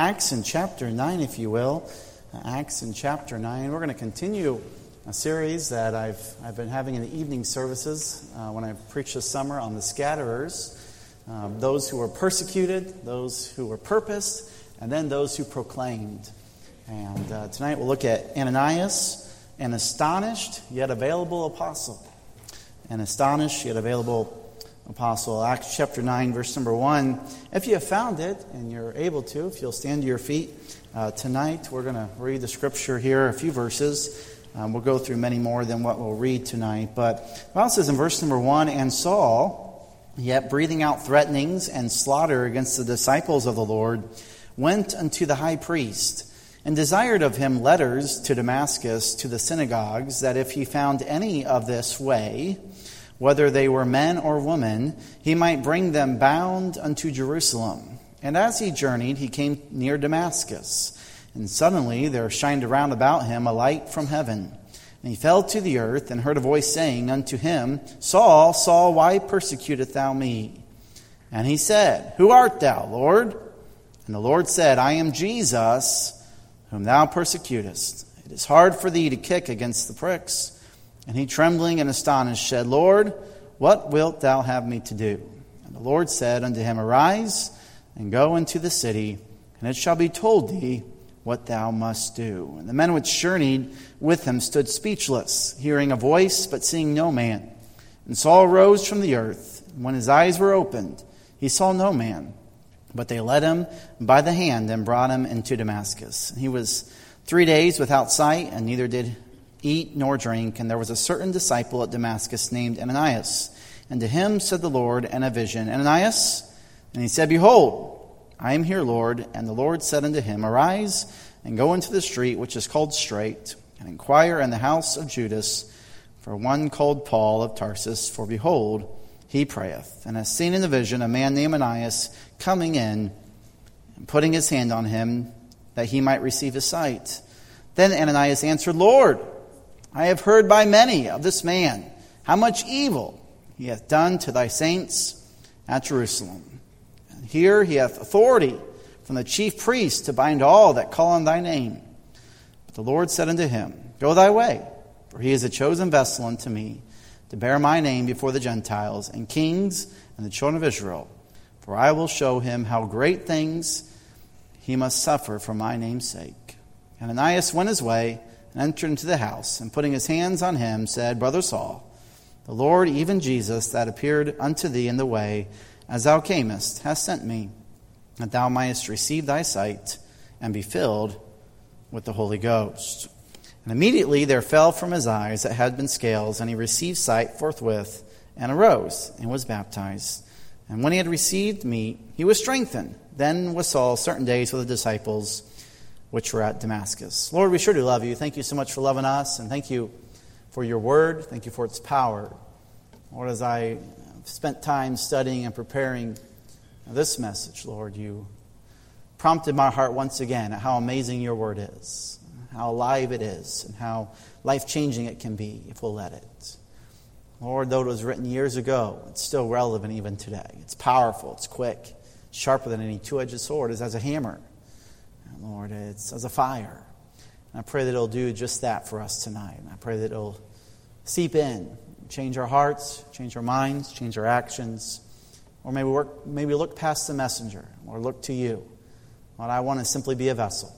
Acts in chapter 9, if you will. Acts in chapter 9. We're going to continue a series that I've, I've been having in the evening services uh, when I preached this summer on the scatterers. Um, those who were persecuted, those who were purposed, and then those who proclaimed. And uh, tonight we'll look at Ananias, an astonished yet available apostle. An astonished yet available apostle. Acts chapter 9, verse number 1. If you have found it and you're able to, if you'll stand to your feet uh, tonight, we're going to read the scripture here, a few verses. Um, we'll go through many more than what we'll read tonight. But the Bible says in verse number 1 And Saul, yet breathing out threatenings and slaughter against the disciples of the Lord, went unto the high priest and desired of him letters to Damascus to the synagogues, that if he found any of this way, whether they were men or women, he might bring them bound unto Jerusalem. And as he journeyed, he came near Damascus. And suddenly there shined around about him a light from heaven. And he fell to the earth and heard a voice saying unto him, Saul, Saul, why persecutest thou me? And he said, Who art thou, Lord? And the Lord said, I am Jesus, whom thou persecutest. It is hard for thee to kick against the pricks. And he, trembling and astonished, said, Lord, what wilt thou have me to do? And the Lord said unto him, Arise and go into the city, and it shall be told thee what thou must do. And the men which journeyed with him stood speechless, hearing a voice, but seeing no man. And Saul rose from the earth. And when his eyes were opened, he saw no man. But they led him by the hand and brought him into Damascus. He was three days without sight, and neither did eat nor drink. And there was a certain disciple at Damascus named Ananias. And to him said the Lord in a vision, Ananias? And he said, Behold, I am here, Lord. And the Lord said unto him, Arise and go into the street which is called Straight, and inquire in the house of Judas for one called Paul of Tarsus. For behold, he prayeth, and has seen in the vision a man named Ananias coming in and putting his hand on him that he might receive his sight. Then Ananias answered, Lord, I have heard by many of this man how much evil he hath done to thy saints at Jerusalem. And here he hath authority from the chief priests to bind all that call on thy name. But the Lord said unto him, Go thy way, for he is a chosen vessel unto me to bear my name before the Gentiles and kings and the children of Israel. For I will show him how great things he must suffer for my name's sake. And Ananias went his way entered into the house, and putting his hands on him, said, Brother Saul, the Lord, even Jesus, that appeared unto thee in the way as thou camest, has sent me, that thou mightest receive thy sight and be filled with the Holy Ghost. And immediately there fell from his eyes that had been scales, and he received sight forthwith, and arose, and was baptized. And when he had received meat, he was strengthened. Then was Saul certain days with the disciples which were at Damascus. Lord, we sure do love you. Thank you so much for loving us, and thank you for your word. Thank you for its power. Lord, as I spent time studying and preparing this message, Lord, you prompted my heart once again at how amazing your word is, how alive it is, and how life changing it can be if we'll let it. Lord, though it was written years ago, it's still relevant even today. It's powerful, it's quick, sharper than any two edged sword, it's as a hammer. Lord. It's as a fire. And I pray that it'll do just that for us tonight. And I pray that it'll seep in, change our hearts, change our minds, change our actions. Or maybe, work, maybe look past the messenger or look to you. Lord, I want to simply be a vessel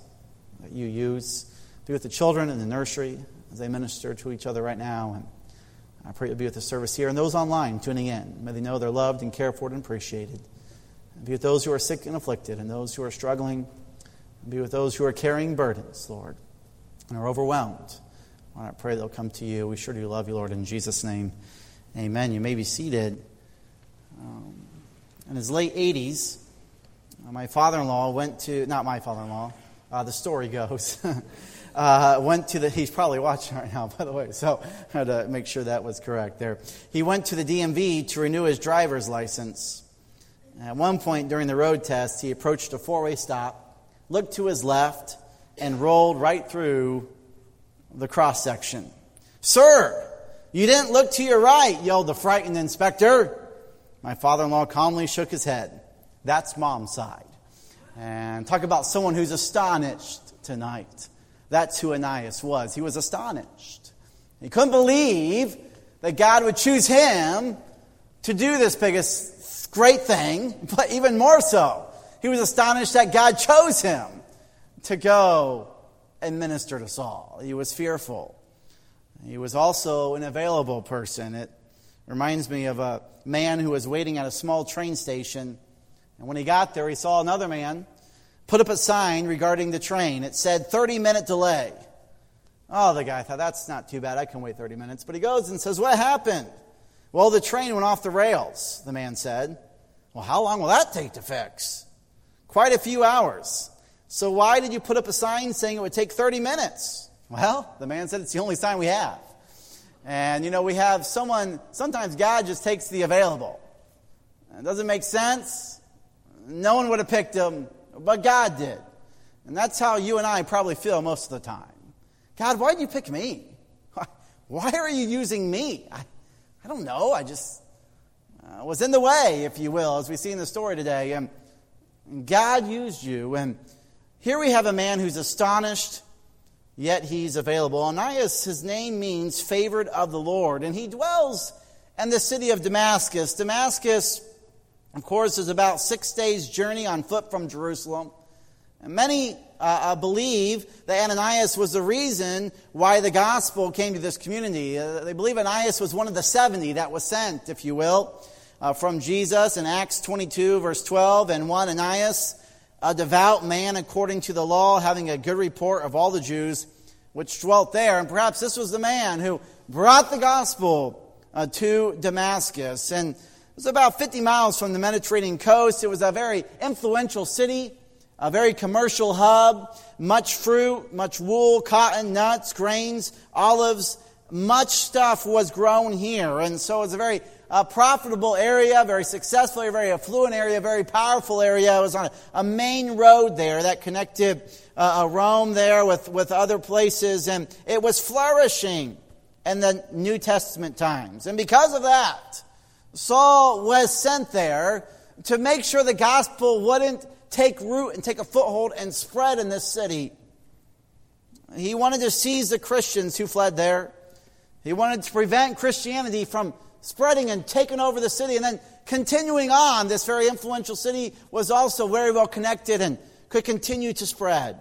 that you use. Be with the children in the nursery as they minister to each other right now. And I pray you'll be with the service here and those online tuning in. May they know they're loved and cared for and appreciated. And Be with those who are sick and afflicted and those who are struggling be with those who are carrying burdens, Lord, and are overwhelmed. I pray they'll come to you. We sure do love you, Lord. In Jesus' name, amen. You may be seated. Um, in his late 80s, uh, my father in law went to, not my father in law, uh, the story goes, uh, went to the, he's probably watching right now, by the way, so I had to make sure that was correct there. He went to the DMV to renew his driver's license. At one point during the road test, he approached a four way stop looked to his left, and rolled right through the cross section. Sir, you didn't look to your right, yelled the frightened inspector. My father in law calmly shook his head. That's mom's side. And talk about someone who's astonished tonight. That's who Ananias was. He was astonished. He couldn't believe that God would choose him to do this biggest great thing, but even more so, he was astonished that God chose him to go and minister to Saul. He was fearful. He was also an available person. It reminds me of a man who was waiting at a small train station. And when he got there, he saw another man put up a sign regarding the train. It said 30 minute delay. Oh, the guy thought, that's not too bad. I can wait 30 minutes. But he goes and says, What happened? Well, the train went off the rails, the man said. Well, how long will that take to fix? Quite a few hours. So why did you put up a sign saying it would take 30 minutes? Well, the man said it's the only sign we have. And you know, we have someone, sometimes God just takes the available. It doesn't make sense. No one would have picked him, but God did. And that's how you and I probably feel most of the time. God, why did you pick me? Why are you using me? I, I don't know. I just uh, was in the way, if you will, as we see in the story today. And God used you. And here we have a man who's astonished, yet he's available. Ananias, his name means favored of the Lord, and he dwells in the city of Damascus. Damascus, of course, is about six days' journey on foot from Jerusalem. And many uh, uh, believe that Ananias was the reason why the gospel came to this community. Uh, they believe Ananias was one of the 70 that was sent, if you will, uh, from Jesus in Acts 22, verse 12, and one Ananias a devout man according to the law, having a good report of all the Jews which dwelt there. And perhaps this was the man who brought the gospel uh, to Damascus. And it was about 50 miles from the Mediterranean coast. It was a very influential city, a very commercial hub, much fruit, much wool, cotton, nuts, grains, olives. Much stuff was grown here. And so it was a very a profitable area, very successful very affluent area, very powerful area. It was on a, a main road there that connected uh, Rome there with, with other places, and it was flourishing in the New Testament times. And because of that, Saul was sent there to make sure the gospel wouldn't take root and take a foothold and spread in this city. He wanted to seize the Christians who fled there. He wanted to prevent Christianity from spreading and taking over the city. And then continuing on, this very influential city was also very well connected and could continue to spread.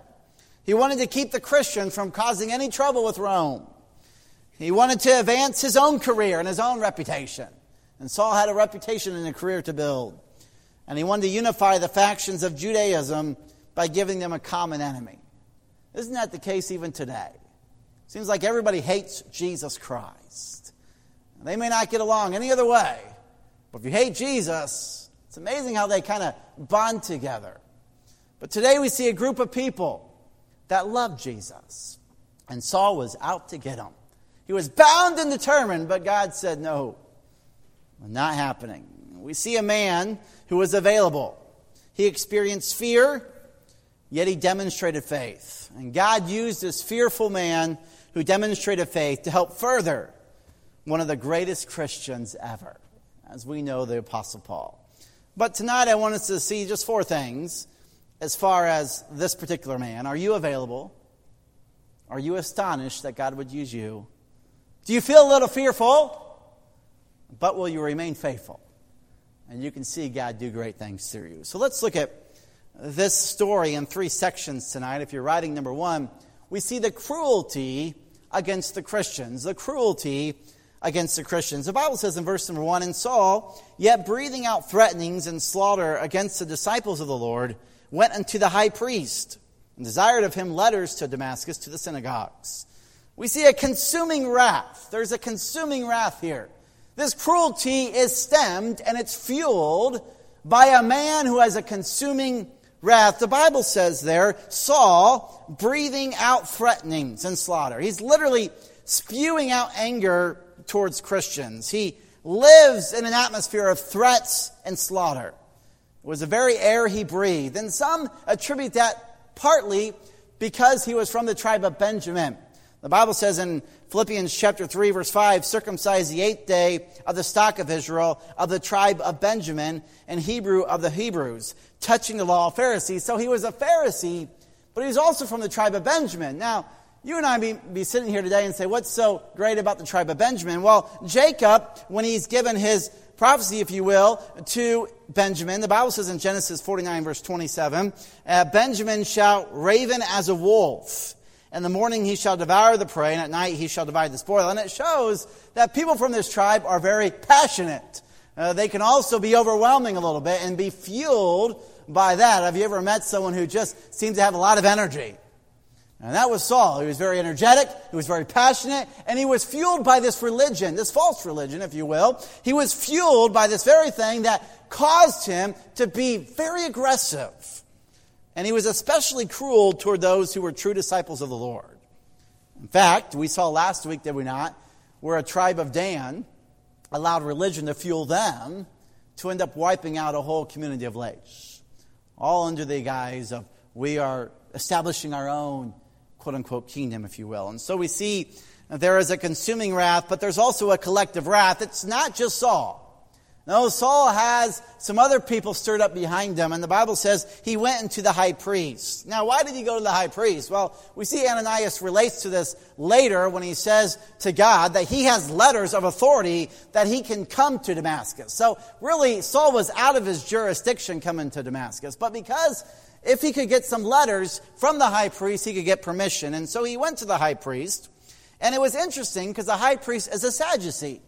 He wanted to keep the Christian from causing any trouble with Rome. He wanted to advance his own career and his own reputation. And Saul had a reputation and a career to build. And he wanted to unify the factions of Judaism by giving them a common enemy. Isn't that the case even today? Seems like everybody hates Jesus Christ. They may not get along any other way, but if you hate Jesus, it's amazing how they kind of bond together. But today we see a group of people that love Jesus, and Saul was out to get him. He was bound and determined, but God said, No, not happening. We see a man who was available. He experienced fear, yet he demonstrated faith. And God used this fearful man who demonstrated faith to help further one of the greatest Christians ever, as we know the Apostle Paul. But tonight I want us to see just four things as far as this particular man. Are you available? Are you astonished that God would use you? Do you feel a little fearful? But will you remain faithful? And you can see God do great things through you. So let's look at this story in three sections tonight. If you're writing number one, we see the cruelty against the Christians, the cruelty against the Christians. The Bible says in verse number one, And Saul, yet breathing out threatenings and slaughter against the disciples of the Lord, went unto the high priest and desired of him letters to Damascus to the synagogues. We see a consuming wrath. There's a consuming wrath here. This cruelty is stemmed and it's fueled by a man who has a consuming wrath. The Bible says there, Saul breathing out threatenings and slaughter. He's literally spewing out anger towards Christians. He lives in an atmosphere of threats and slaughter. It was the very air he breathed. And some attribute that partly because he was from the tribe of Benjamin. The Bible says in Philippians chapter 3 verse 5, circumcised the eighth day of the stock of Israel, of the tribe of Benjamin, and Hebrew of the Hebrews, touching the law of Pharisees. So he was a Pharisee, but he's also from the tribe of Benjamin. Now, you and I be, be sitting here today and say, what's so great about the tribe of Benjamin? Well, Jacob, when he's given his prophecy, if you will, to Benjamin. The Bible says in Genesis 49, verse 27, uh, Benjamin shall raven as a wolf. In the morning he shall devour the prey, and at night he shall divide the spoil. And it shows that people from this tribe are very passionate. Uh, they can also be overwhelming a little bit and be fueled by that. Have you ever met someone who just seems to have a lot of energy? And that was Saul. He was very energetic, he was very passionate, and he was fueled by this religion, this false religion, if you will. He was fueled by this very thing that caused him to be very aggressive. And he was especially cruel toward those who were true disciples of the Lord. In fact, we saw last week, did we not, where a tribe of Dan allowed religion to fuel them to end up wiping out a whole community of Laish. All under the guise of we are establishing our own quote unquote kingdom, if you will. And so we see there is a consuming wrath, but there's also a collective wrath. It's not just Saul. No, Saul has some other people stirred up behind him, and the Bible says he went into the high priest. Now, why did he go to the high priest? Well, we see Ananias relates to this later when he says to God that he has letters of authority that he can come to Damascus. So, really, Saul was out of his jurisdiction coming to Damascus, but because if he could get some letters from the high priest, he could get permission. And so he went to the high priest. And it was interesting because the high priest is a Sadducee.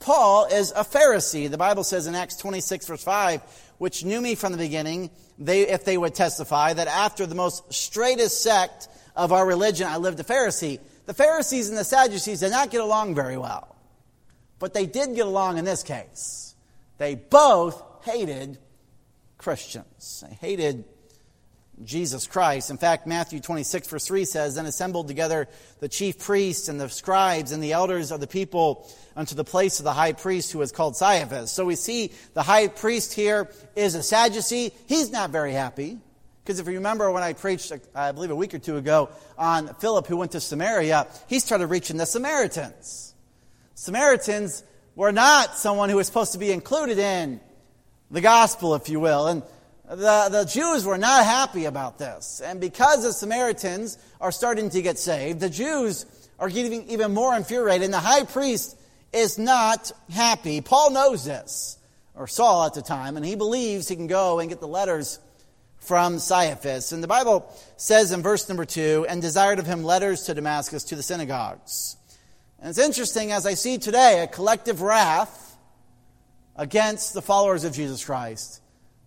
Paul is a Pharisee. The Bible says in Acts 26, verse 5, which knew me from the beginning, they, if they would testify, that after the most straightest sect of our religion, I lived a Pharisee. The Pharisees and the Sadducees did not get along very well. But they did get along in this case. They both hated Christians. They hated Jesus Christ. In fact, Matthew 26, verse 3 says, Then assembled together the chief priests and the scribes and the elders of the people unto the place of the high priest who was called Caiaphas. So we see the high priest here is a Sadducee. He's not very happy. Because if you remember when I preached, I believe a week or two ago, on Philip who went to Samaria, he started reaching the Samaritans. Samaritans were not someone who was supposed to be included in the gospel, if you will. And the, the Jews were not happy about this. And because the Samaritans are starting to get saved, the Jews are getting even more infuriated, and the high priest is not happy. Paul knows this, or Saul at the time, and he believes he can go and get the letters from Caiaphas. And the Bible says in verse number two, and desired of him letters to Damascus to the synagogues. And it's interesting, as I see today, a collective wrath against the followers of Jesus Christ.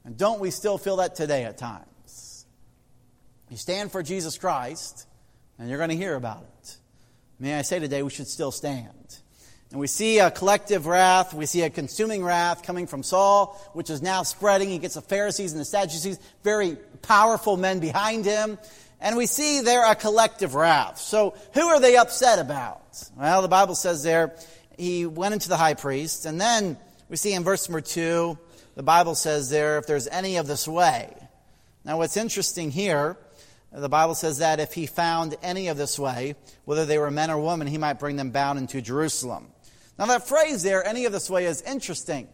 And don't we still feel that today at times? You stand for Jesus Christ, and you're going to hear about it. May I say today, we should still stand. And we see a collective wrath. We see a consuming wrath coming from Saul, which is now spreading. He gets the Pharisees and the Sadducees, very powerful men behind him. And we see there a collective wrath. So who are they upset about? Well, the Bible says there, he went into the high priest. And then we see in verse number two, the Bible says there, if there's any of this way. Now, what's interesting here, the Bible says that if he found any of this way, whether they were men or women, he might bring them bound into Jerusalem. Now, that phrase there, any of this way, is interesting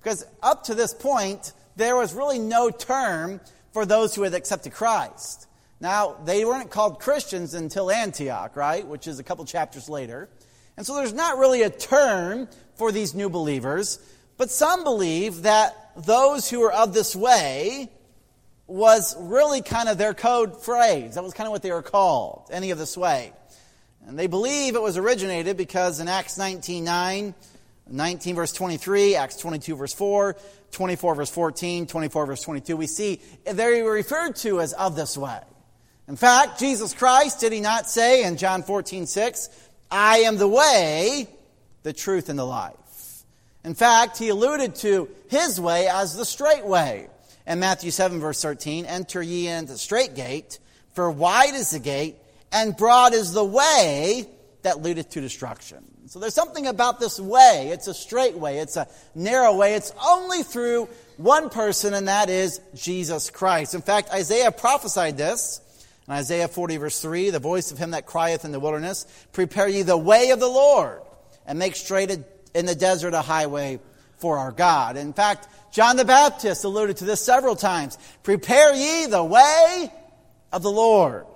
because up to this point, there was really no term for those who had accepted Christ. Now, they weren't called Christians until Antioch, right? Which is a couple chapters later. And so there's not really a term for these new believers. But some believe that those who are of this way was really kind of their code phrase. That was kind of what they were called, any of this way. And they believe it was originated because in Acts 19 9, 19 verse 23, Acts 22 verse 4, 24 verse 14, 24 verse 22, we see they were referred to as of this way. In fact, Jesus Christ, did he not say in John 14 6, I am the way, the truth, and the life? In fact, he alluded to his way as the straight way. In Matthew 7, verse 13, enter ye into the straight gate, for wide is the gate, and broad is the way that leadeth to destruction. So there's something about this way. It's a straight way, it's a narrow way. It's only through one person, and that is Jesus Christ. In fact, Isaiah prophesied this In Isaiah 40, verse 3, the voice of him that crieth in the wilderness, Prepare ye the way of the Lord, and make straight in the desert a highway for our God. In fact, John the Baptist alluded to this several times. Prepare ye the way of the Lord.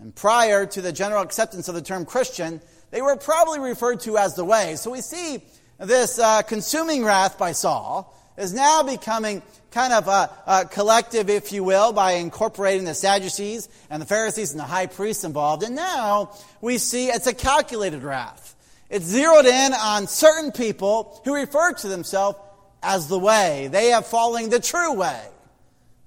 And prior to the general acceptance of the term Christian, they were probably referred to as the way. So we see this uh, consuming wrath by Saul is now becoming kind of a, a, collective, if you will, by incorporating the Sadducees and the Pharisees and the high priests involved. And now we see it's a calculated wrath. It's zeroed in on certain people who refer to themselves as the way. They have following the true way.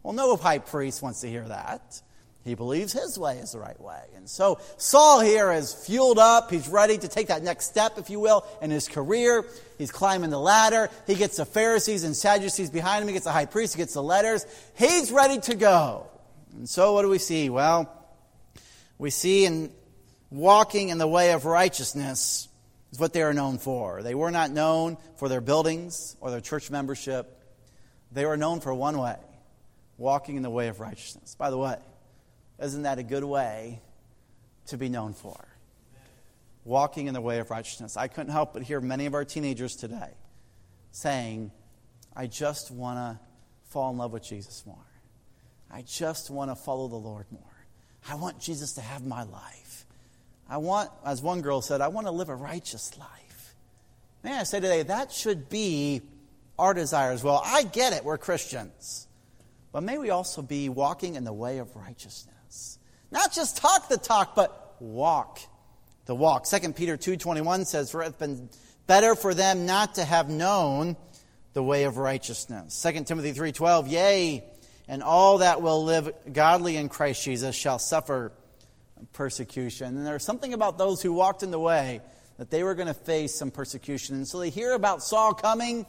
Well, no high priest wants to hear that. He believes his way is the right way. And so Saul here is fueled up. He's ready to take that next step, if you will, in his career. He's climbing the ladder. He gets the Pharisees and Sadducees behind him. He gets the high priest. He gets the letters. He's ready to go. And so what do we see? Well, we see in walking in the way of righteousness is what they are known for. They were not known for their buildings or their church membership. They were known for one way walking in the way of righteousness. By the way, isn't that a good way to be known for? Walking in the way of righteousness. I couldn't help but hear many of our teenagers today saying, I just want to fall in love with Jesus more. I just want to follow the Lord more. I want Jesus to have my life. I want, as one girl said, I want to live a righteous life. May I say today, that should be our desire as well. I get it, we're Christians. But may we also be walking in the way of righteousness. Not just talk the talk, but walk the walk. 2 Peter 2.21 says, For it has been better for them not to have known the way of righteousness. 2 Timothy 3.12, Yea, and all that will live godly in Christ Jesus shall suffer persecution. And there's something about those who walked in the way that they were going to face some persecution. And so they hear about Saul coming.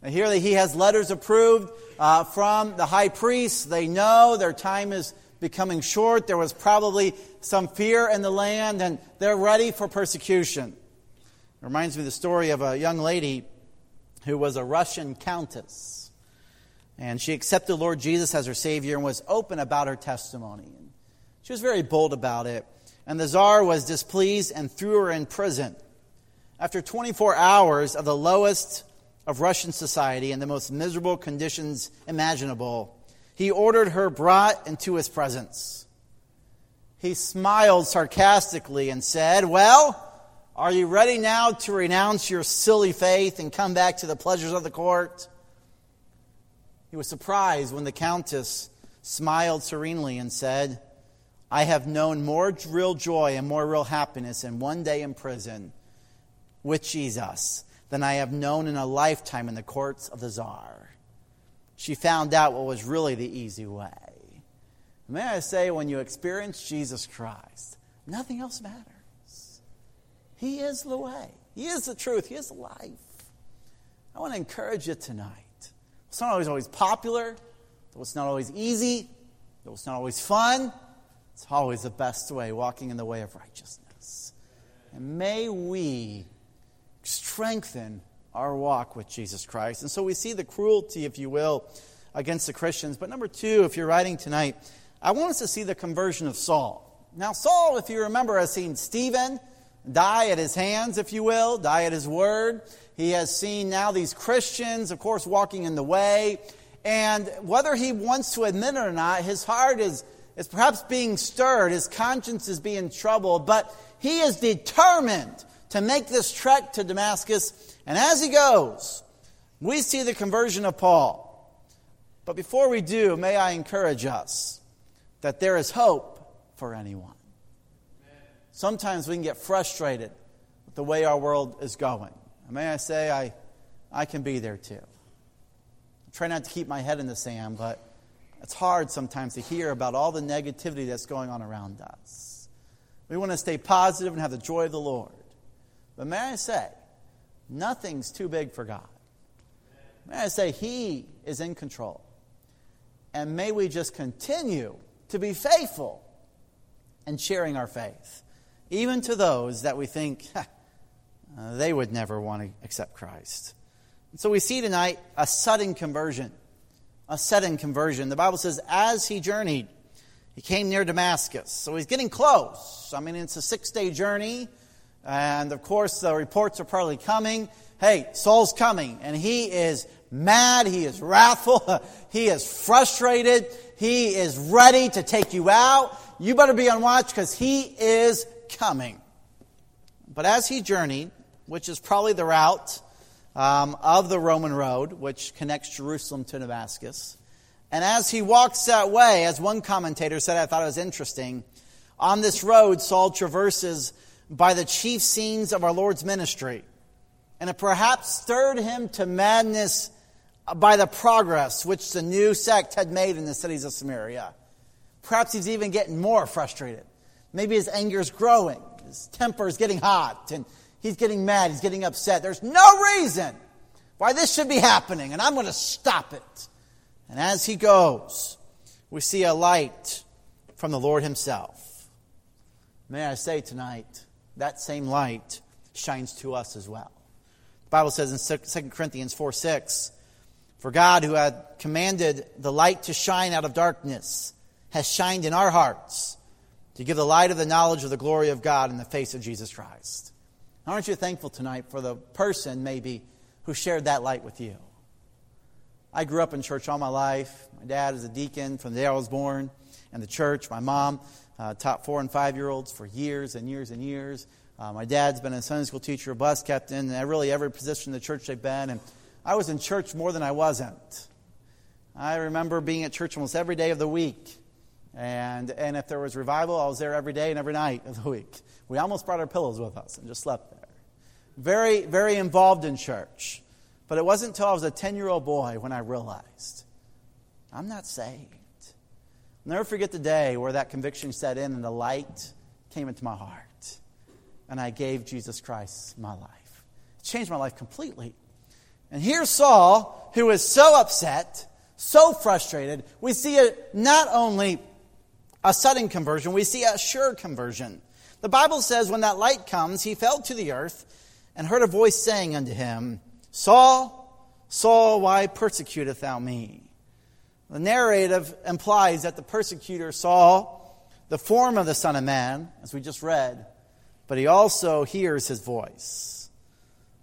They hear that he has letters approved uh, from the high priest. They know their time is becoming short. There was probably some fear in the land, and they're ready for persecution. It reminds me of the story of a young lady who was a Russian countess. And she accepted Lord Jesus as her Savior and was open about her testimony. She was very bold about it. And the Tsar was displeased and threw her in prison. After 24 hours of the lowest of Russian society and the most miserable conditions imaginable, he ordered her brought into his presence. He smiled sarcastically and said, Well, are you ready now to renounce your silly faith and come back to the pleasures of the court? He was surprised when the countess smiled serenely and said, I have known more real joy and more real happiness in one day in prison with Jesus than I have known in a lifetime in the courts of the czar she found out what was really the easy way. May I say, when you experience Jesus Christ, nothing else matters. He is the way, He is the truth, He is the life. I want to encourage you tonight. It's not always always popular, though it's not always easy, though it's not always fun. It's always the best way, walking in the way of righteousness. And may we strengthen our walk with Jesus Christ. And so we see the cruelty, if you will, against the Christians. But number two, if you're writing tonight, I want us to see the conversion of Saul. Now, Saul, if you remember, has seen Stephen die at his hands, if you will, die at his word. He has seen now these Christians, of course, walking in the way. And whether he wants to admit it or not, his heart is, is perhaps being stirred, his conscience is being troubled, but he is determined to make this trek to Damascus and as he goes, we see the conversion of Paul. But before we do, may I encourage us that there is hope for anyone. Sometimes we can get frustrated with the way our world is going. And may I say, I, I can be there too. I try not to keep my head in the sand, but it's hard sometimes to hear about all the negativity that's going on around us. We want to stay positive and have the joy of the Lord. But may I say, Nothing's too big for God. May I say, He is in control. And may we just continue to be faithful and sharing our faith, even to those that we think they would never want to accept Christ. And so we see tonight a sudden conversion. A sudden conversion. The Bible says, as he journeyed, he came near Damascus. So he's getting close. I mean, it's a six day journey. And of course, the reports are probably coming. Hey, Saul's coming. And he is mad. He is wrathful. he is frustrated. He is ready to take you out. You better be on watch because he is coming. But as he journeyed, which is probably the route um, of the Roman road, which connects Jerusalem to Damascus, and as he walks that way, as one commentator said, I thought it was interesting, on this road, Saul traverses by the chief scenes of our Lord's ministry. And it perhaps stirred him to madness by the progress which the new sect had made in the cities of Samaria. Perhaps he's even getting more frustrated. Maybe his anger is growing, his temper is getting hot, and he's getting mad, he's getting upset. There's no reason why this should be happening, and I'm going to stop it. And as he goes, we see a light from the Lord Himself. May I say tonight, that same light shines to us as well. The Bible says in 2 Corinthians 4 6, For God, who had commanded the light to shine out of darkness, has shined in our hearts to give the light of the knowledge of the glory of God in the face of Jesus Christ. Aren't you thankful tonight for the person, maybe, who shared that light with you? I grew up in church all my life. My dad is a deacon from the day I was born in the church. My mom uh, taught four and five year olds for years and years and years. Uh, my dad's been a Sunday school teacher, a bus captain, and really every position in the church they've been. And I was in church more than I wasn't. I remember being at church almost every day of the week. And, and if there was revival, I was there every day and every night of the week. We almost brought our pillows with us and just slept there. Very, very involved in church. But it wasn't until I was a 10 year old boy when I realized I'm not saved. I'll never forget the day where that conviction set in and the light came into my heart. And I gave Jesus Christ my life. It changed my life completely. And here's Saul, who is so upset, so frustrated. We see it not only a sudden conversion, we see a sure conversion. The Bible says when that light comes, he fell to the earth and heard a voice saying unto him, Saul, Saul, why persecutest thou me? The narrative implies that the persecutor saw the form of the Son of Man, as we just read, but he also hears his voice.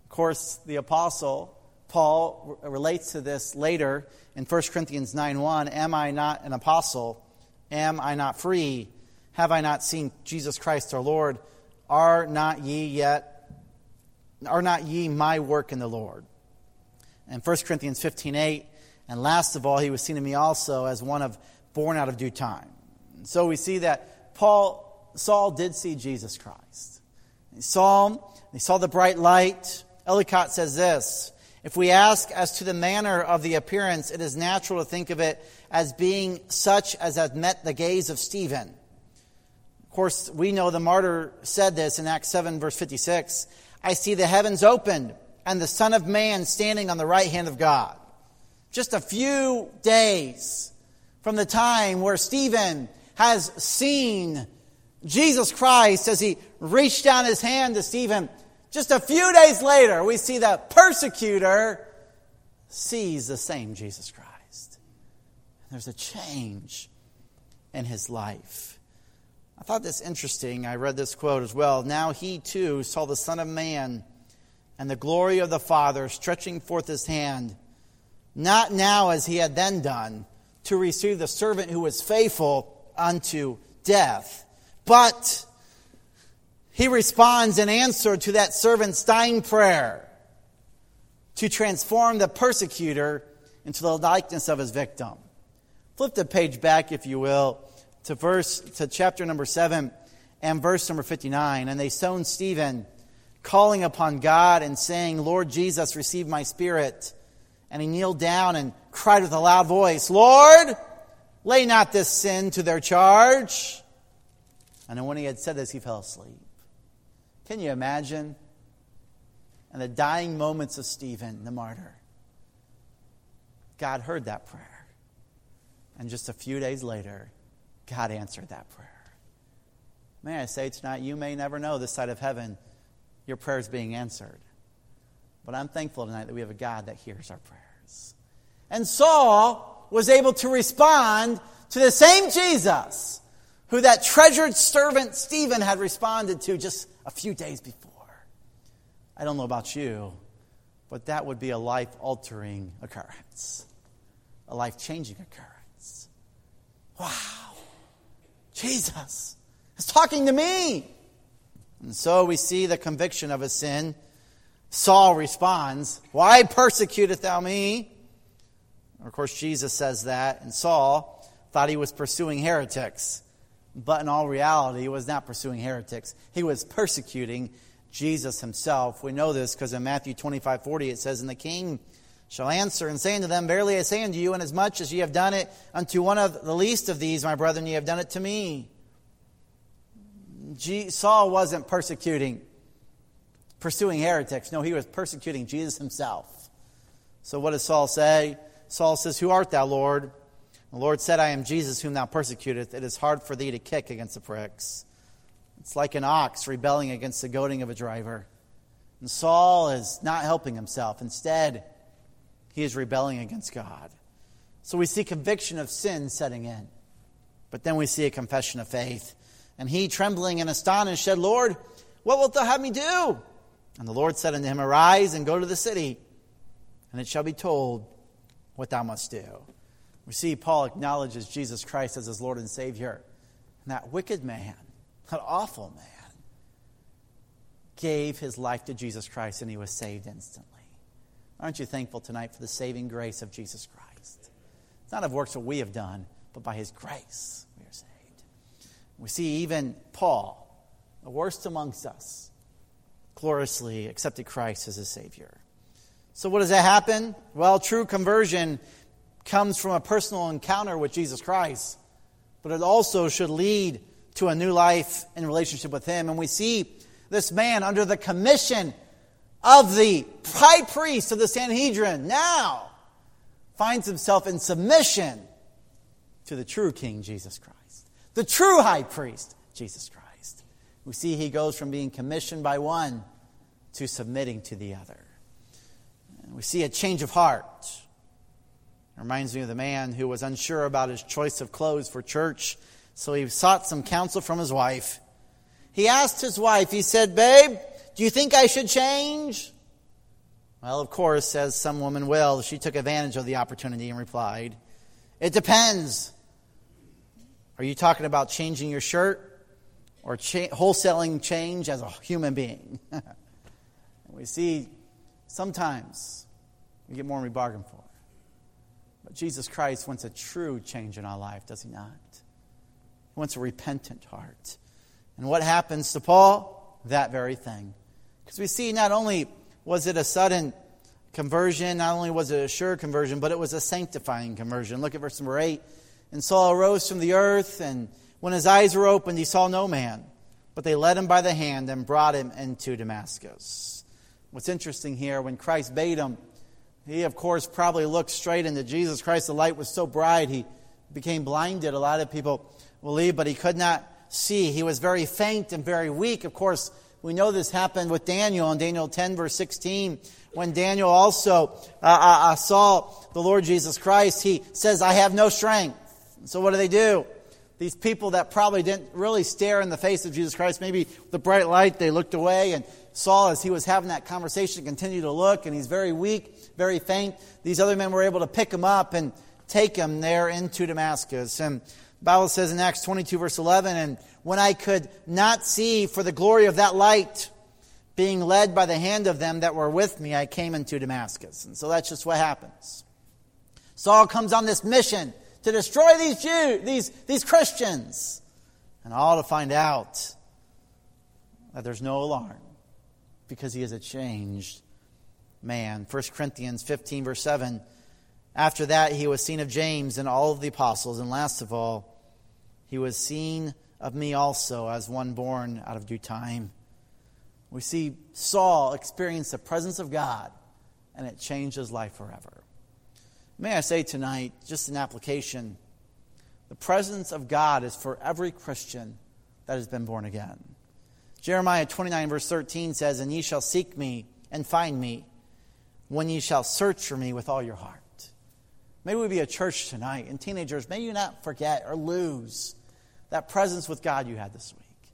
Of course, the apostle Paul relates to this later in 1 Corinthians 9 1. Am I not an apostle? Am I not free? Have I not seen Jesus Christ our Lord? Are not ye yet are not ye my work in the Lord? And 1 Corinthians 15 8, and last of all, he was seen in me also as one of born out of due time. And so we see that Paul, Saul did see Jesus Christ. He saw him, he saw the bright light. Ellicott says this If we ask as to the manner of the appearance, it is natural to think of it as being such as had met the gaze of Stephen. Of course, we know the martyr said this in Acts 7, verse 56. I see the heavens opened and the Son of Man standing on the right hand of God. Just a few days from the time where Stephen has seen Jesus Christ as he reached down his hand to Stephen, just a few days later, we see the persecutor sees the same Jesus Christ. There's a change in his life. I thought this interesting. I read this quote as well. Now he too saw the Son of Man and the glory of the Father stretching forth his hand, not now as he had then done, to receive the servant who was faithful unto death, but he responds in answer to that servant's dying prayer to transform the persecutor into the likeness of his victim. Flip the page back, if you will, to verse to chapter number 7 and verse number 59 and they stoned stephen calling upon god and saying lord jesus receive my spirit. And he kneeled down and cried with a loud voice lord lay not this sin to their charge. And when he had said this he fell asleep. Can you imagine? In the dying moments of stephen the martyr. God heard that prayer and just a few days later God answered that prayer. May I say tonight, you may never know this side of heaven your prayer is being answered. But I'm thankful tonight that we have a God that hears our prayers. And Saul was able to respond to the same Jesus who that treasured servant Stephen had responded to just a few days before. I don't know about you, but that would be a life altering occurrence, a life changing occurrence. Wow, Jesus is talking to me. And so we see the conviction of his sin. Saul responds, Why persecutest thou me? Of course, Jesus says that, and Saul thought he was pursuing heretics. But in all reality, he was not pursuing heretics. He was persecuting Jesus himself. We know this because in Matthew 25 40 it says, And the king shall answer and say unto them, Verily I say unto you, inasmuch as ye have done it unto one of the least of these, my brethren, ye have done it to me. Saul wasn't persecuting, pursuing heretics. No, he was persecuting Jesus himself. So what does Saul say? Saul says, Who art thou, Lord? The Lord said, I am Jesus whom thou persecutest. It is hard for thee to kick against the pricks. It's like an ox rebelling against the goading of a driver. And Saul is not helping himself. Instead, he is rebelling against God. So we see conviction of sin setting in. But then we see a confession of faith. And he, trembling and astonished, said, Lord, what wilt thou have me do? And the Lord said unto him, Arise and go to the city, and it shall be told what thou must do. We see Paul acknowledges Jesus Christ as his Lord and Savior. And that wicked man, that awful man, gave his life to Jesus Christ and he was saved instantly. Aren't you thankful tonight for the saving grace of Jesus Christ? It's not of works that we have done, but by his grace we are saved. We see even Paul, the worst amongst us, gloriously accepted Christ as his Savior. So, what does that happen? Well, true conversion comes from a personal encounter with Jesus Christ, but it also should lead to a new life in relationship with Him. And we see this man under the commission of the high priest of the Sanhedrin now finds himself in submission to the true King, Jesus Christ, the true high priest, Jesus Christ. We see he goes from being commissioned by one to submitting to the other. We see a change of heart. It reminds me of the man who was unsure about his choice of clothes for church, so he sought some counsel from his wife. He asked his wife, he said, Babe, do you think I should change? Well, of course, as some woman will, she took advantage of the opportunity and replied, It depends. Are you talking about changing your shirt or cha- wholesaling change as a human being? we see Sometimes we get more than we bargain for. But Jesus Christ wants a true change in our life, does he not? He wants a repentant heart. And what happens to Paul? That very thing. Because we see not only was it a sudden conversion, not only was it a sure conversion, but it was a sanctifying conversion. Look at verse number 8. And Saul arose from the earth, and when his eyes were opened, he saw no man. But they led him by the hand and brought him into Damascus. What's interesting here, when Christ bade him, he, of course, probably looked straight into Jesus Christ. The light was so bright, he became blinded. A lot of people believe, but he could not see. He was very faint and very weak. Of course, we know this happened with Daniel in Daniel 10, verse 16. When Daniel also uh, uh, uh, saw the Lord Jesus Christ, he says, I have no strength. So what do they do? These people that probably didn't really stare in the face of Jesus Christ, maybe the bright light, they looked away and Saul, as he was having that conversation, continued to look, and he's very weak, very faint. These other men were able to pick him up and take him there into Damascus. And Bible says in Acts 22, verse 11, and when I could not see for the glory of that light, being led by the hand of them that were with me, I came into Damascus. And so that's just what happens. Saul comes on this mission to destroy these Jews, these, these Christians, and all to find out that there's no alarm because he is a changed man. 1 Corinthians 15, verse 7. After that, he was seen of James and all of the apostles. And last of all, he was seen of me also as one born out of due time. We see Saul experience the presence of God, and it changed his life forever. May I say tonight, just an application, the presence of God is for every Christian that has been born again. Jeremiah 29, verse 13 says, And ye shall seek me and find me when ye shall search for me with all your heart. May we be a church tonight. And teenagers, may you not forget or lose that presence with God you had this week.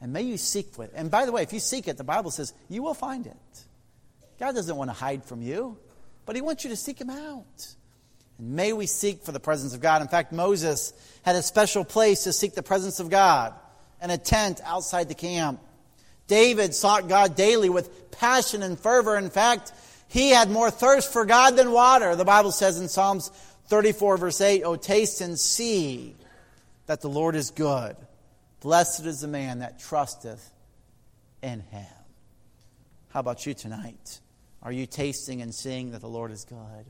And may you seek it. And by the way, if you seek it, the Bible says you will find it. God doesn't want to hide from you, but He wants you to seek Him out. And may we seek for the presence of God. In fact, Moses had a special place to seek the presence of God in a tent outside the camp. David sought God daily with passion and fervor. In fact, he had more thirst for God than water. The Bible says in Psalms 34, verse 8, Oh, taste and see that the Lord is good. Blessed is the man that trusteth in him. How about you tonight? Are you tasting and seeing that the Lord is good?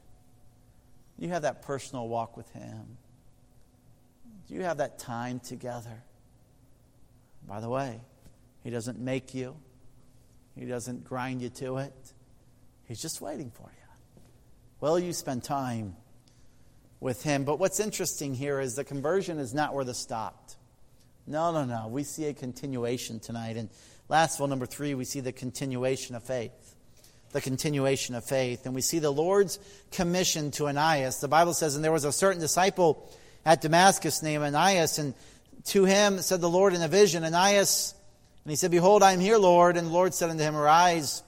You have that personal walk with him. Do you have that time together? By the way, he doesn't make you, he doesn't grind you to it. He's just waiting for you. Will you spend time with him? But what's interesting here is the conversion is not where this stopped. No, no, no. We see a continuation tonight. And last of all, number three, we see the continuation of faith. The continuation of faith. And we see the Lord's commission to Ananias. The Bible says, and there was a certain disciple at Damascus named Ananias, and to him said the Lord in a vision, Ananias, and he said, Behold, I am here, Lord. And the Lord said unto him, Arise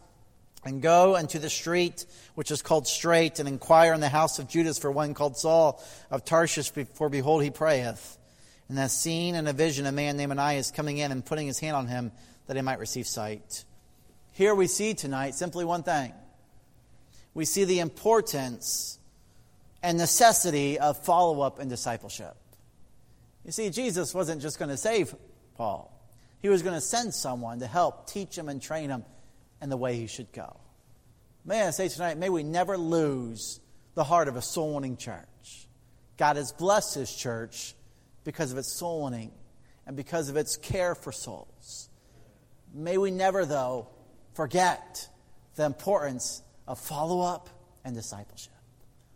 and go unto the street which is called Straight, and inquire in the house of Judas for one called Saul of Tarshish, for behold, he prayeth. And hath seen in a vision a man named Ananias coming in and putting his hand on him that he might receive sight. Here we see tonight simply one thing. We see the importance and necessity of follow up and discipleship. You see, Jesus wasn't just going to save Paul, he was going to send someone to help teach him and train him in the way he should go. May I say tonight, may we never lose the heart of a soul winning church. God has blessed his church because of its soul winning and because of its care for souls. May we never, though, forget the importance of follow up and discipleship,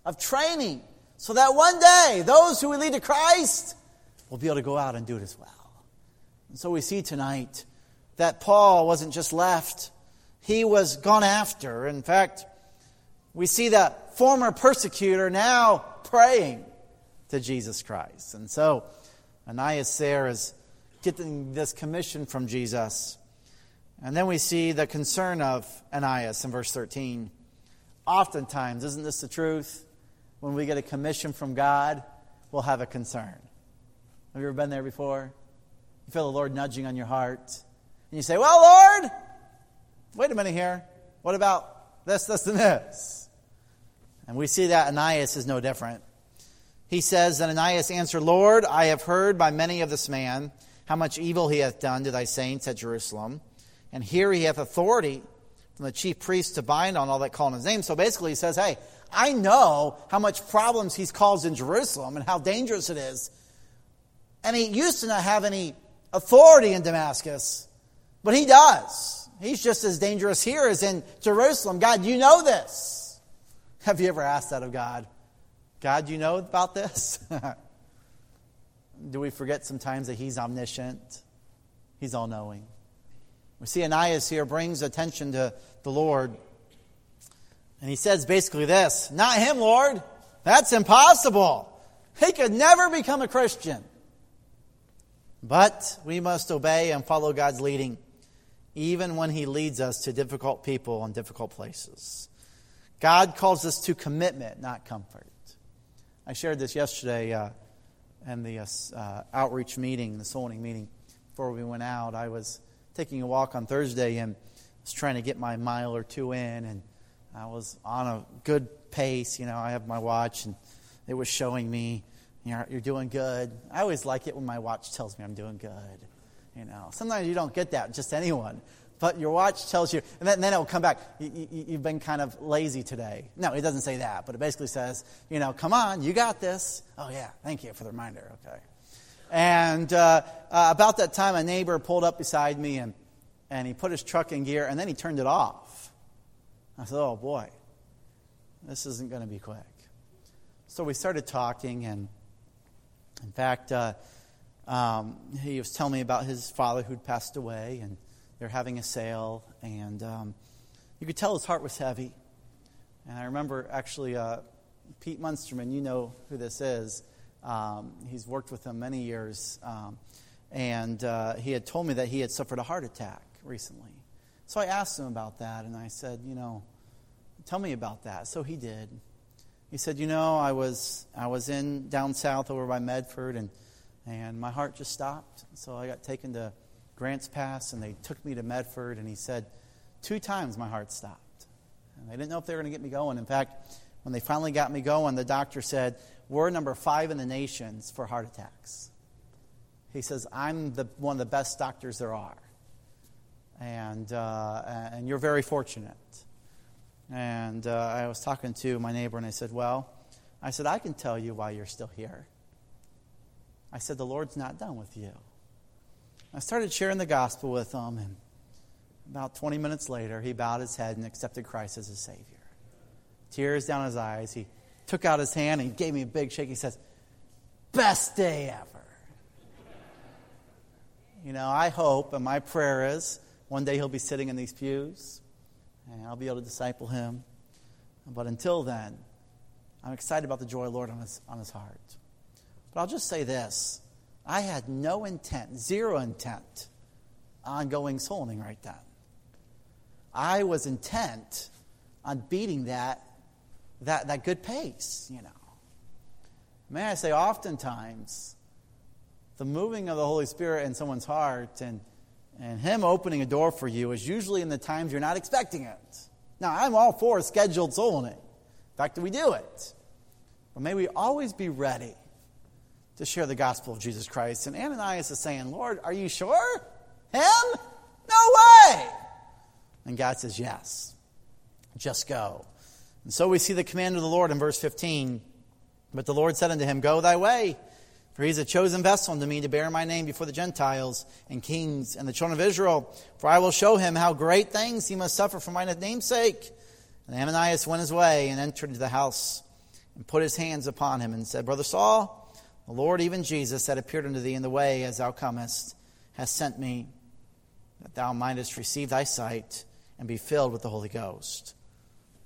of training, so that one day those who we lead to Christ will be able to go out and do it as well. And so we see tonight that Paul wasn't just left he was gone after. In fact, we see the former persecutor now praying to Jesus Christ. And so Ananias there is getting this commission from Jesus. And then we see the concern of Ananias in verse 13. Oftentimes, isn't this the truth? When we get a commission from God, we'll have a concern. Have you ever been there before? You feel the Lord nudging on your heart. And you say, Well, Lord, wait a minute here. What about this, this, and this? And we see that Ananias is no different. He says, And Ananias answered, Lord, I have heard by many of this man how much evil he hath done to thy saints at Jerusalem. And here he hath authority from the chief priests to bind on all that call on his name. So basically, he says, Hey, I know how much problems he's caused in Jerusalem and how dangerous it is. And he used to not have any authority in Damascus, but he does. He's just as dangerous here as in Jerusalem. God, you know this. Have you ever asked that of God? God, you know about this? Do we forget sometimes that He's omniscient? He's all knowing. We see Ananias here brings attention to the Lord. And he says basically this Not him, Lord. That's impossible. He could never become a Christian. But we must obey and follow God's leading even when He leads us to difficult people and difficult places. God calls us to commitment, not comfort. I shared this yesterday uh, in the uh, outreach meeting, the soul meeting. Before we went out, I was taking a walk on Thursday and was trying to get my mile or two in, and I was on a good pace. You know, I have my watch, and it was showing me, you're, you're doing good. I always like it when my watch tells me I'm doing good. You know, sometimes you don't get that, just anyone. But your watch tells you, and then, and then it'll come back. You, you, you've been kind of lazy today. No, it doesn't say that, but it basically says, you know, come on, you got this. Oh, yeah, thank you for the reminder. Okay. And uh, uh, about that time, a neighbor pulled up beside me and, and he put his truck in gear and then he turned it off. I said, oh boy, this isn't going to be quick. So we started talking, and in fact, uh, um, he was telling me about his father who'd passed away, and they're having a sale, and um, you could tell his heart was heavy. And I remember actually, uh, Pete Munsterman, you know who this is. Um, he's worked with him many years. Um, and uh, he had told me that he had suffered a heart attack recently. So I asked him about that, and I said, You know, tell me about that. So he did. He said, You know, I was, I was in down south over by Medford, and, and my heart just stopped. So I got taken to Grants Pass, and they took me to Medford, and he said, Two times my heart stopped. And they didn't know if they were going to get me going. In fact, when they finally got me going, the doctor said, We're number five in the nations for heart attacks. He says, I'm the, one of the best doctors there are. And, uh, and you're very fortunate. And uh, I was talking to my neighbor, and I said, Well, I said, I can tell you why you're still here. I said, The Lord's not done with you. I started sharing the gospel with him, and about 20 minutes later, he bowed his head and accepted Christ as his Savior. Tears down his eyes. He took out his hand and he gave me a big shake. He says, Best day ever. You know, I hope, and my prayer is, one day he'll be sitting in these pews, and I'll be able to disciple him. But until then, I'm excited about the joy of the Lord on his, on his heart. But I'll just say this I had no intent, zero intent, on going soul winning right then. I was intent on beating that, that, that good pace, you know. May I say, oftentimes, the moving of the Holy Spirit in someone's heart and, and Him opening a door for you is usually in the times you're not expecting it. Now, I'm all for scheduled soul winning. In fact, we do it. But may we always be ready to share the gospel of Jesus Christ. And Ananias is saying, Lord, are you sure? Him? No way! And God says, Yes. Just go. And so we see the command of the Lord in verse 15. But the Lord said unto him, Go thy way. For he is a chosen vessel unto me to bear my name before the Gentiles and kings and the children of Israel. For I will show him how great things he must suffer for my namesake. And Ananias went his way and entered into the house and put his hands upon him and said, Brother Saul, the Lord, even Jesus, that appeared unto thee in the way as thou comest, has sent me, that thou mightest receive thy sight and be filled with the Holy Ghost.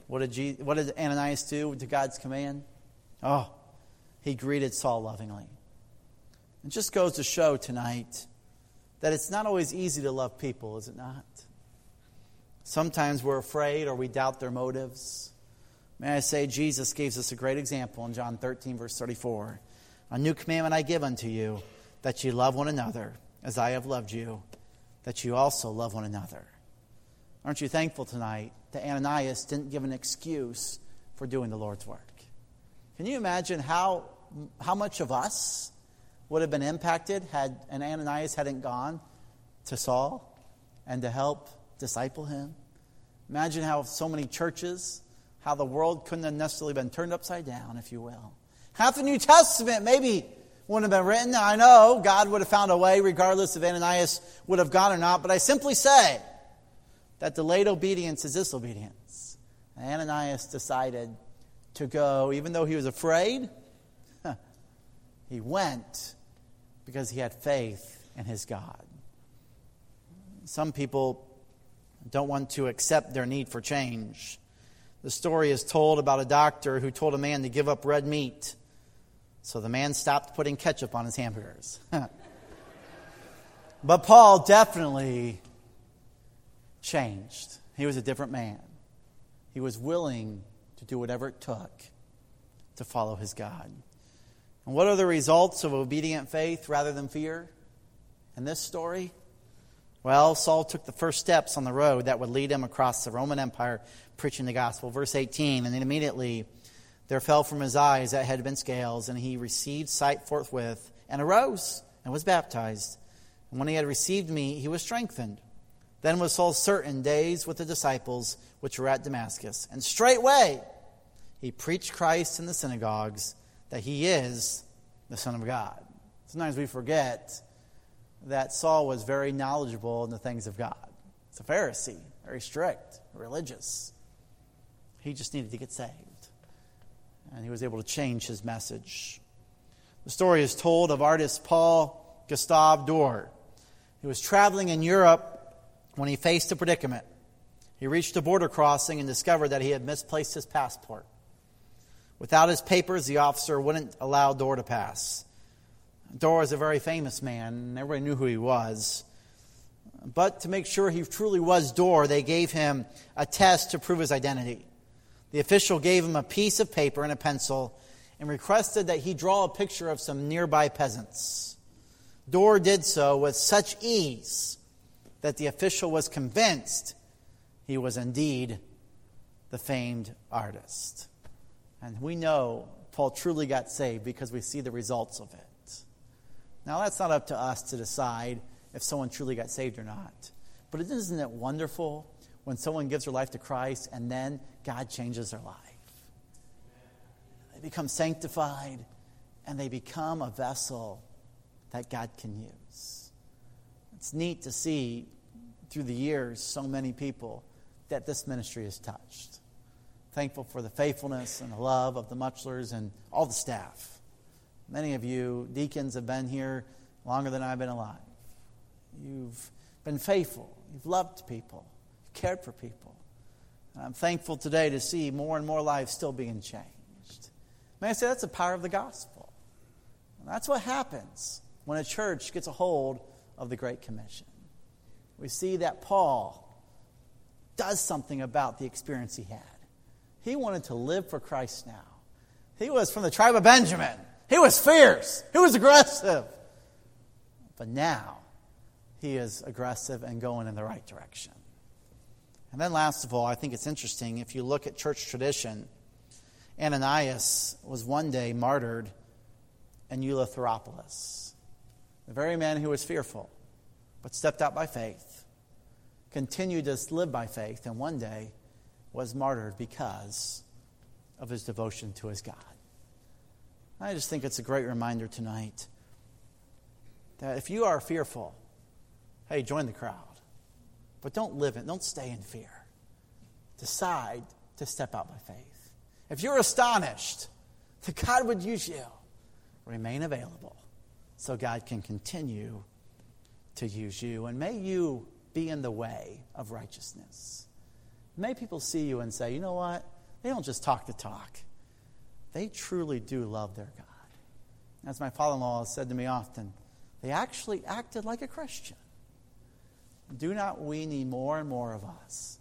What did, Jesus, what did Ananias do to God's command? Oh, he greeted Saul lovingly. It just goes to show tonight that it's not always easy to love people, is it not? Sometimes we're afraid or we doubt their motives. May I say, Jesus gives us a great example in John 13, verse 34. A new commandment I give unto you, that you love one another as I have loved you, that you also love one another. Aren't you thankful tonight that Ananias didn't give an excuse for doing the Lord's work? Can you imagine how, how much of us would have been impacted had an Ananias hadn't gone to Saul and to help disciple him. Imagine how so many churches, how the world couldn't have necessarily been turned upside down, if you will. Half the New Testament maybe wouldn't have been written. I know God would have found a way, regardless if Ananias would have gone or not, but I simply say that delayed obedience is disobedience. And Ananias decided to go, even though he was afraid, he went because he had faith in his God. Some people don't want to accept their need for change. The story is told about a doctor who told a man to give up red meat. So the man stopped putting ketchup on his hamburgers. but Paul definitely changed. He was a different man. He was willing to do whatever it took to follow his God. And what are the results of obedient faith rather than fear in this story? Well, Saul took the first steps on the road that would lead him across the Roman Empire preaching the gospel. Verse 18, and then immediately there fell from his eyes that had been scales, and he received sight forthwith, and arose and was baptized. And when he had received me, he was strengthened. Then was Saul certain days with the disciples which were at Damascus. And straightway he preached Christ in the synagogues that he is the Son of God. Sometimes we forget that Saul was very knowledgeable in the things of God. He's a Pharisee, very strict, religious. He just needed to get saved. And he was able to change his message. The story is told of artist Paul Gustave Doré. He was traveling in Europe when he faced a predicament. He reached a border crossing and discovered that he had misplaced his passport. Without his papers, the officer wouldn't allow Doré to pass. Doré was a very famous man, and everybody knew who he was. But to make sure he truly was Doré, they gave him a test to prove his identity. The official gave him a piece of paper and a pencil and requested that he draw a picture of some nearby peasants. Doré did so with such ease that the official was convinced he was indeed the famed artist. And we know Paul truly got saved because we see the results of it. Now, that's not up to us to decide if someone truly got saved or not. But isn't it wonderful when someone gives their life to Christ and then God changes their life? They become sanctified and they become a vessel that God can use. It's neat to see through the years so many people that this ministry has touched. Thankful for the faithfulness and the love of the Muchlers and all the staff. Many of you deacons have been here longer than I've been alive. You've been faithful. You've loved people. You've cared for people. And I'm thankful today to see more and more lives still being changed. May I say that's the power of the gospel. And that's what happens when a church gets a hold of the Great Commission. We see that Paul does something about the experience he had. He wanted to live for Christ now. He was from the tribe of Benjamin. He was fierce. He was aggressive. But now, he is aggressive and going in the right direction. And then, last of all, I think it's interesting if you look at church tradition, Ananias was one day martyred in Eleutheropolis. The very man who was fearful, but stepped out by faith, continued to live by faith, and one day was martyred because of his devotion to his God. I just think it's a great reminder tonight that if you are fearful, hey, join the crowd. But don't live in, don't stay in fear. Decide to step out by faith. If you're astonished that God would use you, remain available so God can continue to use you. And may you be in the way of righteousness. May people see you and say, you know what? They don't just talk the talk, they truly do love their God. As my father in law has said to me often, they actually acted like a Christian. Do not we need more and more of us?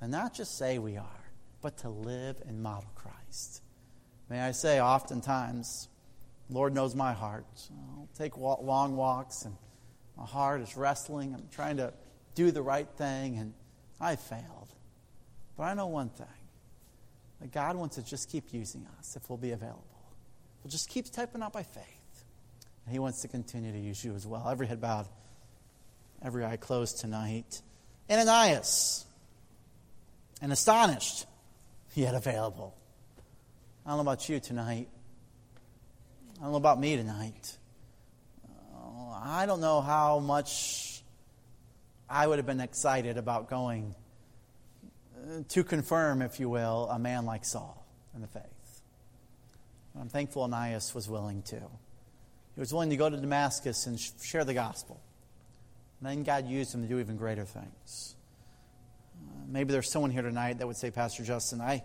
And not just say we are, but to live and model Christ. May I say, oftentimes, Lord knows my heart. I'll take long walks, and my heart is wrestling. I'm trying to do the right thing, and I failed. But I know one thing that God wants to just keep using us if we'll be available. We'll just keep stepping out by faith. And He wants to continue to use you as well. Every head bowed every eye closed tonight. And ananias, and astonished, he had available. I don't know about you tonight. I don't know about me tonight. Uh, I don't know how much I would have been excited about going uh, to confirm, if you will, a man like Saul in the faith. I'm thankful Ananias was willing to. He was willing to go to Damascus and share the gospel. And then God used him to do even greater things. Uh, maybe there's someone here tonight that would say, Pastor Justin, I,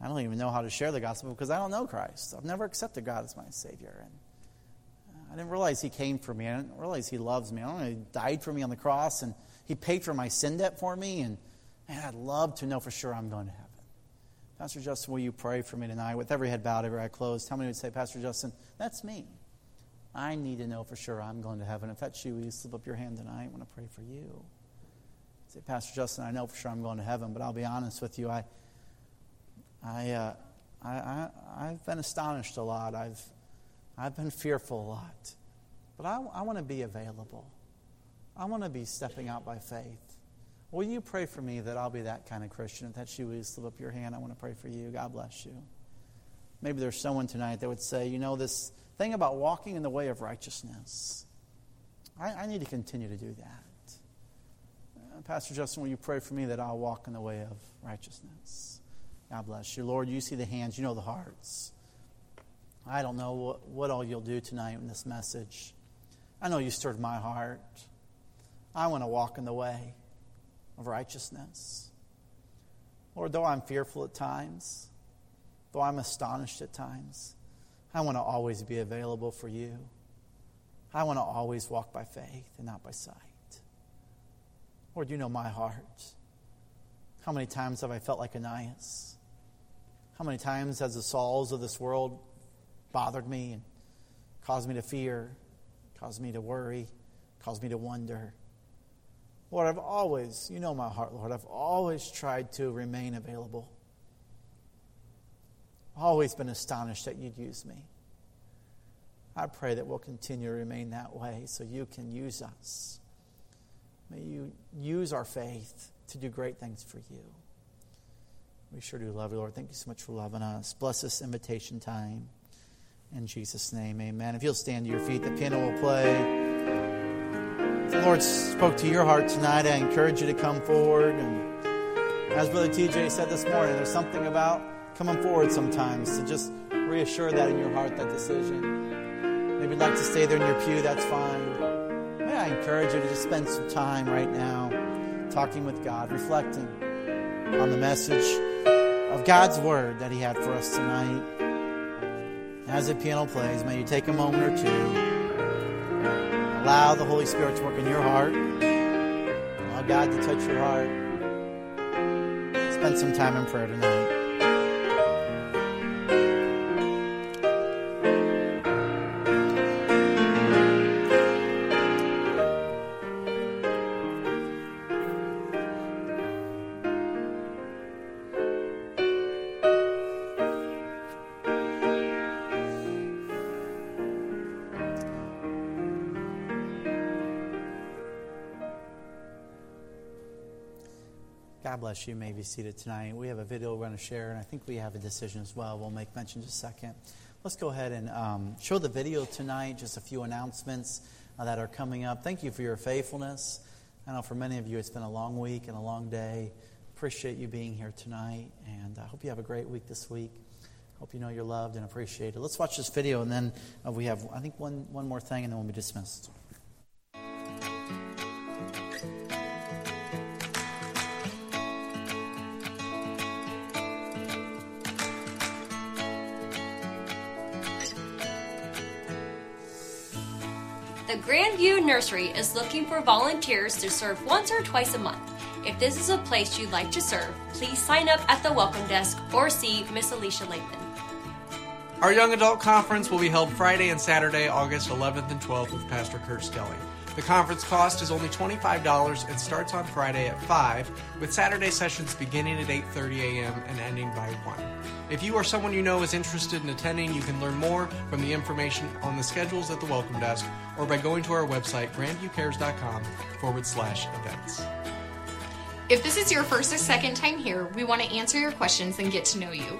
I don't even know how to share the gospel because I don't know Christ. I've never accepted God as my Savior. And uh, I didn't realize He came for me. I didn't realize He loves me. I don't know He died for me on the cross and He paid for my sin debt for me. And man, I'd love to know for sure I'm going to heaven. Pastor Justin, will you pray for me tonight? With every head bowed, every eye closed, how many would say, Pastor Justin, that's me? I need to know for sure I'm going to heaven. If that's you, will you slip up your hand tonight? I want to pray for you. Say, Pastor Justin, I know for sure I'm going to heaven, but I'll be honest with you. I, I, uh, I, I, I've been astonished a lot. I've, I've been fearful a lot. But I, I want to be available. I want to be stepping out by faith. Will you pray for me that I'll be that kind of Christian? If that's you, will you slip up your hand? I want to pray for you. God bless you. Maybe there's someone tonight that would say, you know, this thing about walking in the way of righteousness. I, I need to continue to do that. Uh, Pastor Justin, will you pray for me that I'll walk in the way of righteousness? God bless you. Lord, you see the hands, you know the hearts. I don't know what, what all you'll do tonight in this message. I know you stirred my heart. I want to walk in the way of righteousness. Lord, though I'm fearful at times, though I'm astonished at times, I want to always be available for you. I want to always walk by faith and not by sight. Lord, you know my heart. How many times have I felt like Ananias? How many times has the Sauls of this world bothered me and caused me to fear, caused me to worry, caused me to wonder? Lord, I've always, you know my heart, Lord, I've always tried to remain available. Always been astonished that you'd use me. I pray that we'll continue to remain that way so you can use us. May you use our faith to do great things for you. We sure do love you, Lord. Thank you so much for loving us. Bless this invitation time. In Jesus' name, amen. If you'll stand to your feet, the piano will play. If the Lord spoke to your heart tonight, I encourage you to come forward. And as Brother TJ said this morning, there's something about coming forward sometimes to just reassure that in your heart, that decision. Maybe you'd like to stay there in your pew, that's fine. May I encourage you to just spend some time right now talking with God, reflecting on the message of God's Word that He had for us tonight. As the piano plays, may you take a moment or two, allow the Holy Spirit to work in your heart, allow God to touch your heart. Spend some time in prayer tonight. Bless you. you. may be seated tonight. We have a video we're going to share, and I think we have a decision as well. We'll make mention just a second. Let's go ahead and um, show the video tonight. Just a few announcements uh, that are coming up. Thank you for your faithfulness. I know for many of you it's been a long week and a long day. Appreciate you being here tonight, and I hope you have a great week this week. Hope you know you're loved and appreciated. Let's watch this video, and then uh, we have, I think, one, one more thing, and then we'll be dismissed. Grandview Nursery is looking for volunteers to serve once or twice a month. If this is a place you'd like to serve, please sign up at the welcome desk or see Miss Alicia Latham. Our Young Adult Conference will be held Friday and Saturday, August 11th and 12th with Pastor Kurt Skelly. The conference cost is only $25 and starts on Friday at 5, with Saturday sessions beginning at 8:30 a.m. and ending by 1. If you or someone you know is interested in attending, you can learn more from the information on the schedules at the welcome desk or by going to our website, grandviewcares.com forward slash events. If this is your first or second time here, we want to answer your questions and get to know you.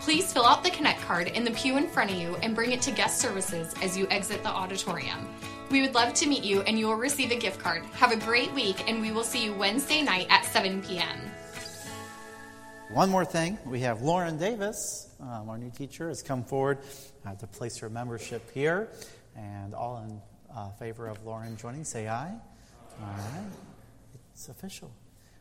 Please fill out the Connect card in the pew in front of you and bring it to guest services as you exit the auditorium. We would love to meet you and you will receive a gift card. Have a great week and we will see you Wednesday night at 7 p.m. One more thing, we have Lauren Davis, um, our new teacher, has come forward uh, to place her membership here. And all in uh, favor of Lauren joining, say aye. All right, it's official.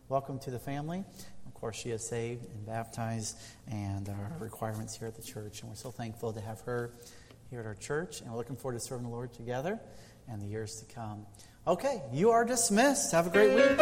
Welcome to the family. Of course, she is saved and baptized, and our requirements here at the church. And we're so thankful to have her here at our church, and we're looking forward to serving the Lord together and the years to come. Okay, you are dismissed. Have a great week.